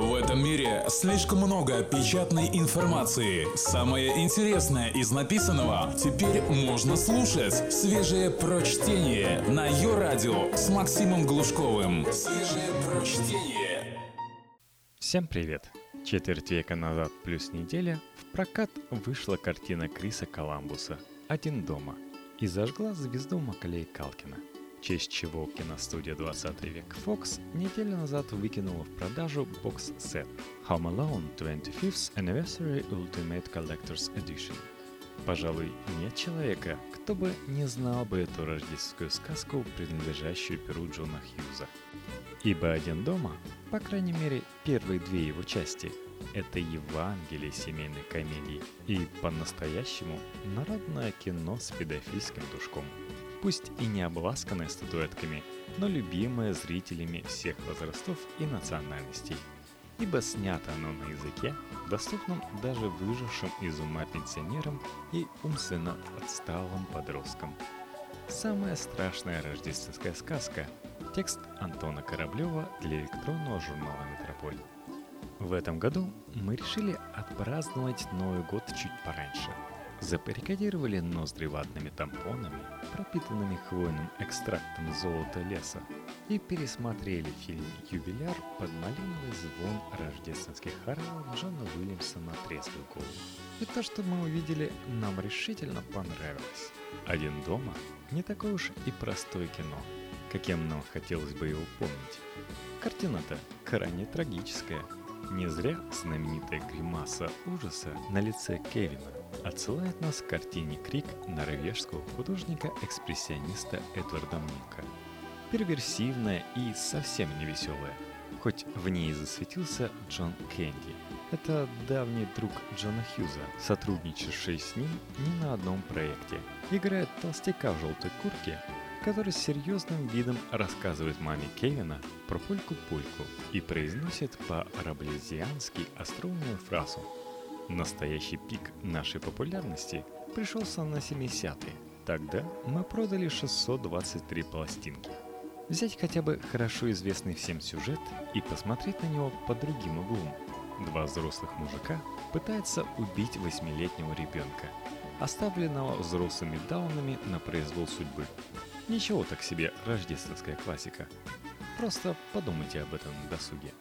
В этом мире слишком много печатной информации. Самое интересное из написанного теперь можно слушать. Свежее прочтение на ее радио с Максимом Глушковым. Свежее прочтение. Всем привет! Четверть века назад плюс неделя в прокат вышла картина Криса Коламбуса «Один дома» и зажгла звезду Макалей Калкина – в честь чего киностудия 20 век Fox неделю назад выкинула в продажу бокс-сет Home Alone 25th Anniversary Ultimate Collector's Edition. Пожалуй, нет человека, кто бы не знал бы эту рождественскую сказку, принадлежащую перу Джона Хьюза. Ибо «Один дома», по крайней мере, первые две его части, это Евангелие семейной комедии и по-настоящему народное кино с педофильским душком – пусть и не обласканное статуэтками, но любимое зрителями всех возрастов и национальностей, ибо снято оно на языке, доступном даже выжившим из ума пенсионерам и умственно отсталым подросткам. Самая страшная рождественская сказка – текст Антона Кораблева для электронного журнала «Метрополь». В этом году мы решили отпраздновать Новый год чуть пораньше – Запарикадировали ноздри ватными тампонами, пропитанными хвойным экстрактом золота леса, и пересмотрели фильм «Юбиляр» под малиновый звон рождественских хоровод Джона Уильямса на трезвую голову. И то, что мы увидели, нам решительно понравилось. «Один дома» — не такое уж и простое кино, каким нам хотелось бы его помнить. Картина-то крайне трагическая. Не зря знаменитая гримаса ужаса на лице Кевина отсылает нас к картине «Крик» норвежского художника-экспрессиониста Эдварда Мунка. Перверсивная и совсем не веселая, хоть в ней засветился Джон Кенди. Это давний друг Джона Хьюза, сотрудничавший с ним не на одном проекте. Играет толстяка в желтой куртке, который с серьезным видом рассказывает маме Кевина про пульку-пульку и произносит по-раблезиански остроумную фразу – Настоящий пик нашей популярности пришелся на 70-е. Тогда мы продали 623 пластинки. Взять хотя бы хорошо известный всем сюжет и посмотреть на него под другим углом. Два взрослых мужика пытаются убить восьмилетнего ребенка, оставленного взрослыми даунами на произвол судьбы. Ничего так себе рождественская классика. Просто подумайте об этом на досуге.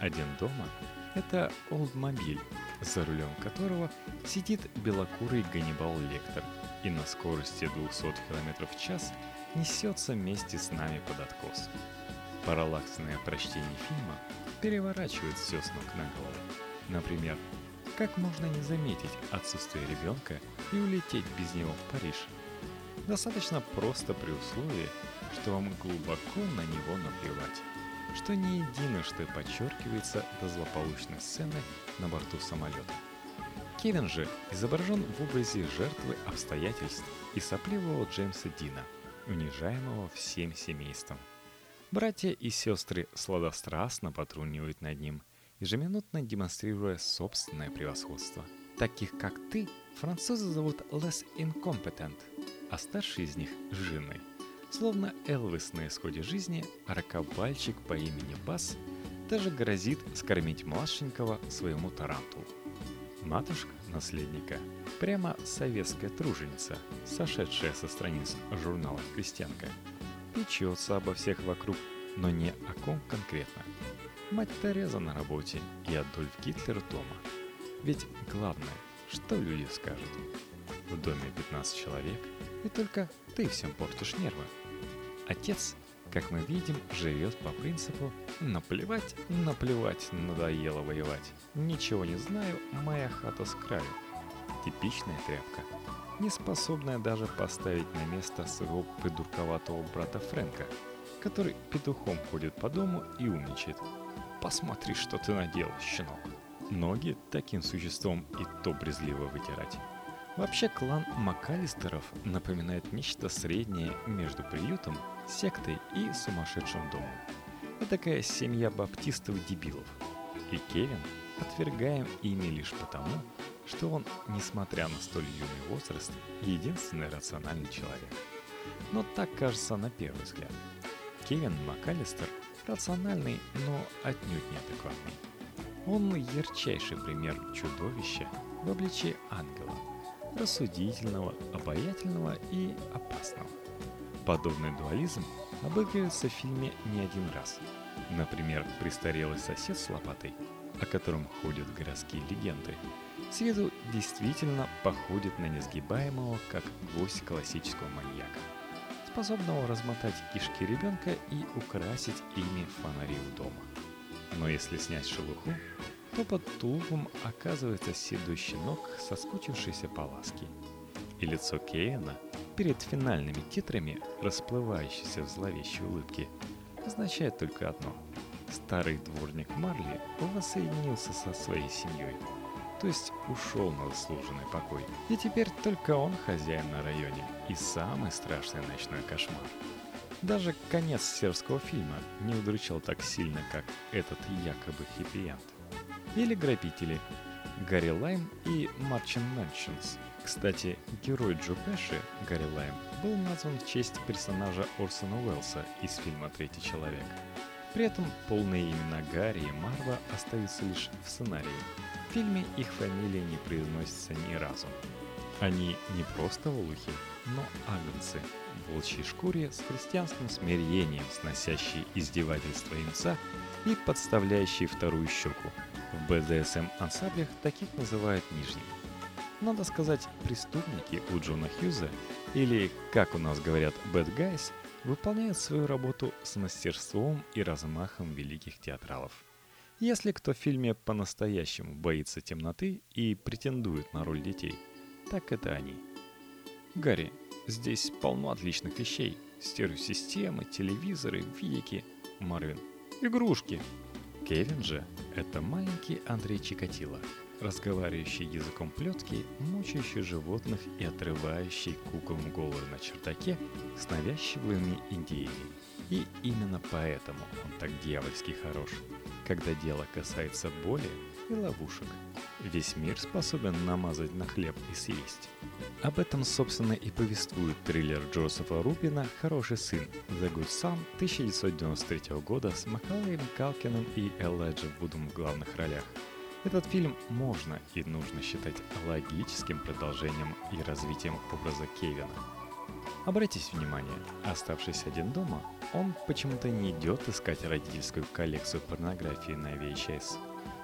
Один дома – это Олдмобиль, за рулем которого сидит белокурый Ганнибал Лектор и на скорости 200 км в час несется вместе с нами под откос. Параллаксное прочтение фильма переворачивает все с ног на голову. Например, как можно не заметить отсутствие ребенка и улететь без него в Париж? Достаточно просто при условии, что вам глубоко на него наплевать что не единожды подчеркивается до злополучной сцены на борту самолета. Кевин же изображен в образе жертвы обстоятельств и сопливого Джеймса Дина, унижаемого всем семейством. Братья и сестры сладострастно потрунивают над ним, ежеминутно демонстрируя собственное превосходство. Таких как ты, французы зовут less incompetent, а старший из них – жены – Словно Элвис на исходе жизни, ракобальчик по имени Бас даже грозит скормить младшенького своему таранту. Матушка наследника прямо советская труженица, сошедшая со страниц журнала «Крестьянка». Печется обо всех вокруг, но не о ком конкретно. Мать Тереза на работе и Адольф Гитлер дома. Ведь главное, что люди скажут. В доме 15 человек, и только ты всем портишь нервы. Отец, как мы видим, живет по принципу «наплевать, наплевать, надоело воевать. Ничего не знаю, моя хата с краю». Типичная тряпка, не способная даже поставить на место своего придурковатого брата Фрэнка, который петухом ходит по дому и умничает. «Посмотри, что ты наделал, щенок!» Ноги таким существом и то брезливо вытирать. Вообще клан Макалистеров напоминает нечто среднее между приютом, сектой и сумасшедшим домом. Это такая семья баптистов-дебилов. И Кевин отвергаем ими лишь потому, что он, несмотря на столь юный возраст, единственный рациональный человек. Но так кажется на первый взгляд. Кевин МакАлистер рациональный, но отнюдь неадекватный. Он ярчайший пример чудовища в обличии ангела, рассудительного, обаятельного и опасного. Подобный дуализм обыгрывается в фильме не один раз. Например, «Престарелый сосед с лопатой», о котором ходят городские легенды, с виду действительно походит на несгибаемого, как гвоздь классического маньяка, способного размотать кишки ребенка и украсить ими фонари у дома. Но если снять шелуху, то под тулупом оказывается седой щенок, соскучившийся по ласке. И лицо Кейна перед финальными титрами, расплывающееся в зловещей улыбке, означает только одно. Старый дворник Марли воссоединился со своей семьей, то есть ушел на заслуженный покой. И теперь только он хозяин на районе и самый страшный ночной кошмар. Даже конец сербского фильма не удручал так сильно, как этот якобы хэппи-энд. Или грабители Гарри Лайм и Марв Мёрчантс. Кстати, герой Джо Пеши, Гарри Лайм, был назван в честь персонажа Орсона Уэллса из фильма «Третий человек». При этом полные имена Гарри и Марва остаются лишь в сценарии. В фильме их фамилии не произносятся ни разу. Они не просто олухи, но агнцы, в волчьей шкуре с христианским смирением, сносящие издевательства инца и подставляющие вторую щеку. В БДСМ-ансамблях таких называют нижними. Надо сказать, преступники у Джона Хьюза, или, как у нас говорят, bad guys, выполняют свою работу с мастерством и размахом великих театралов. Если кто в фильме по-настоящему боится темноты и претендует на роль детей, так это они. Гарри, здесь полно отличных вещей. Стереосистемы, телевизоры, вики. Марвин. Игрушки. Кевин же – это маленький Андрей Чикатило, разговаривающий языком плетки, мучающий животных и отрывающий куклам головы на чердаке с навязчивыми идеями. И именно поэтому он так дьявольски хорош – когда дело касается боли и ловушек. Весь мир способен намазать на хлеб и съесть. Об этом, собственно, и повествует триллер Джозефа Рупина «Хороший сын» The Good Son 1993 года с Макалеем Калкиным и Элайджа Вудом в главных ролях. Этот фильм можно и нужно считать логическим продолжением и развитием образа Кевина – Обратите внимание, оставшись один дома, он почему-то не идет искать родительскую коллекцию порнографии на VHS.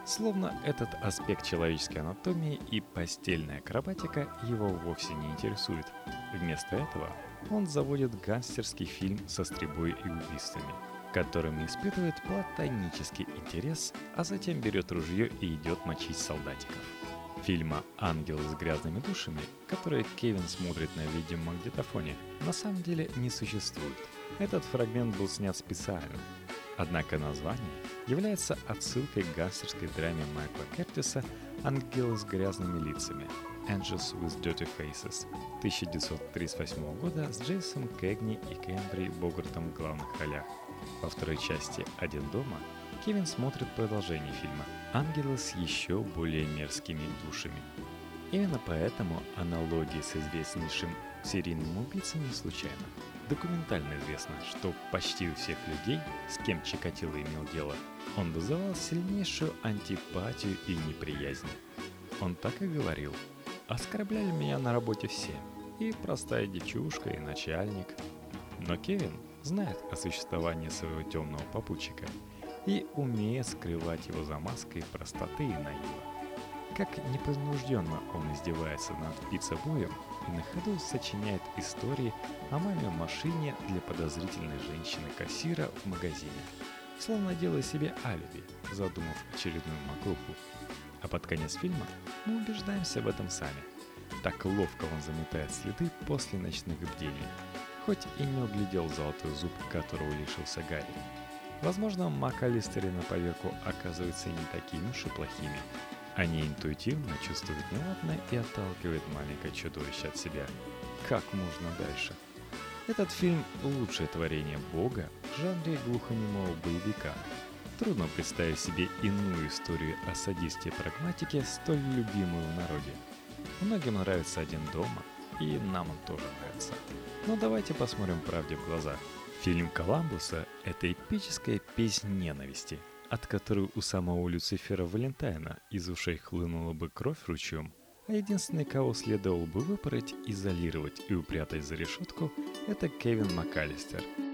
Словно этот аспект человеческой анатомии и постельная акробатика его вовсе не интересует. Вместо этого он заводит гангстерский фильм со стрельбой и убийствами, которым испытывает платонический интерес, а затем берет ружье и идет мочить солдатиков. Фильма «Ангелы с грязными душами», который Кевин смотрит на видеомагнитофоне, на самом деле не существует. Этот фрагмент был снят специально. Однако название является отсылкой к гангстерской драме Майкла Кертиса «Ангелы с грязными лицами» Angels with Dirty Faces 1938 года с Джейсом Кэгни и Кэмбри Богартом в главных ролях. Во второй части «Один дома» Кевин смотрит продолжение фильма «Ангелы с еще более мерзкими душами». Именно поэтому аналогии с известнейшим серийным убийцей не случайно. Документально известно, что почти у всех людей, с кем Чикатило имел дело, он вызывал сильнейшую антипатию и неприязнь. Он так и говорил. Оскорбляли меня на работе все. И простая девчушка, и начальник. Но Кевин знает о существовании своего темного попутчика – и умеет скрывать его за маской простоты и наива. Как непринужденно он издевается над пиццебоем и на ходу сочиняет истории о маме в машине для подозрительной женщины-кассира в магазине, словно делая себе алиби, задумав очередную макруху. А под конец фильма мы убеждаемся в этом сами. Так ловко он заметает следы после ночных бдений, хоть и не углядел золотой зуб, которого лишился Гарри. Возможно, МакАлистеры на поверку оказываются не такими уж и плохими. Они интуитивно чувствуют неладное и отталкивают маленькое чудовище от себя. Как можно дальше? Этот фильм – лучшее творение Бога в жанре глухонемого боевика. Трудно представить себе иную историю о садисте и прагматике, столь любимую в народе. Многим нравится «Один дома», и нам он тоже нравится. Но давайте посмотрим правде в глаза – Фильм Коламбуса Это эпическая песнь ненависти, от которой у самого Люцифера Валентайна из ушей хлынула бы кровь ручьем, а единственный, кого следовало бы выпороть, изолировать и упрятать за решетку, это Кевин МакАлистер –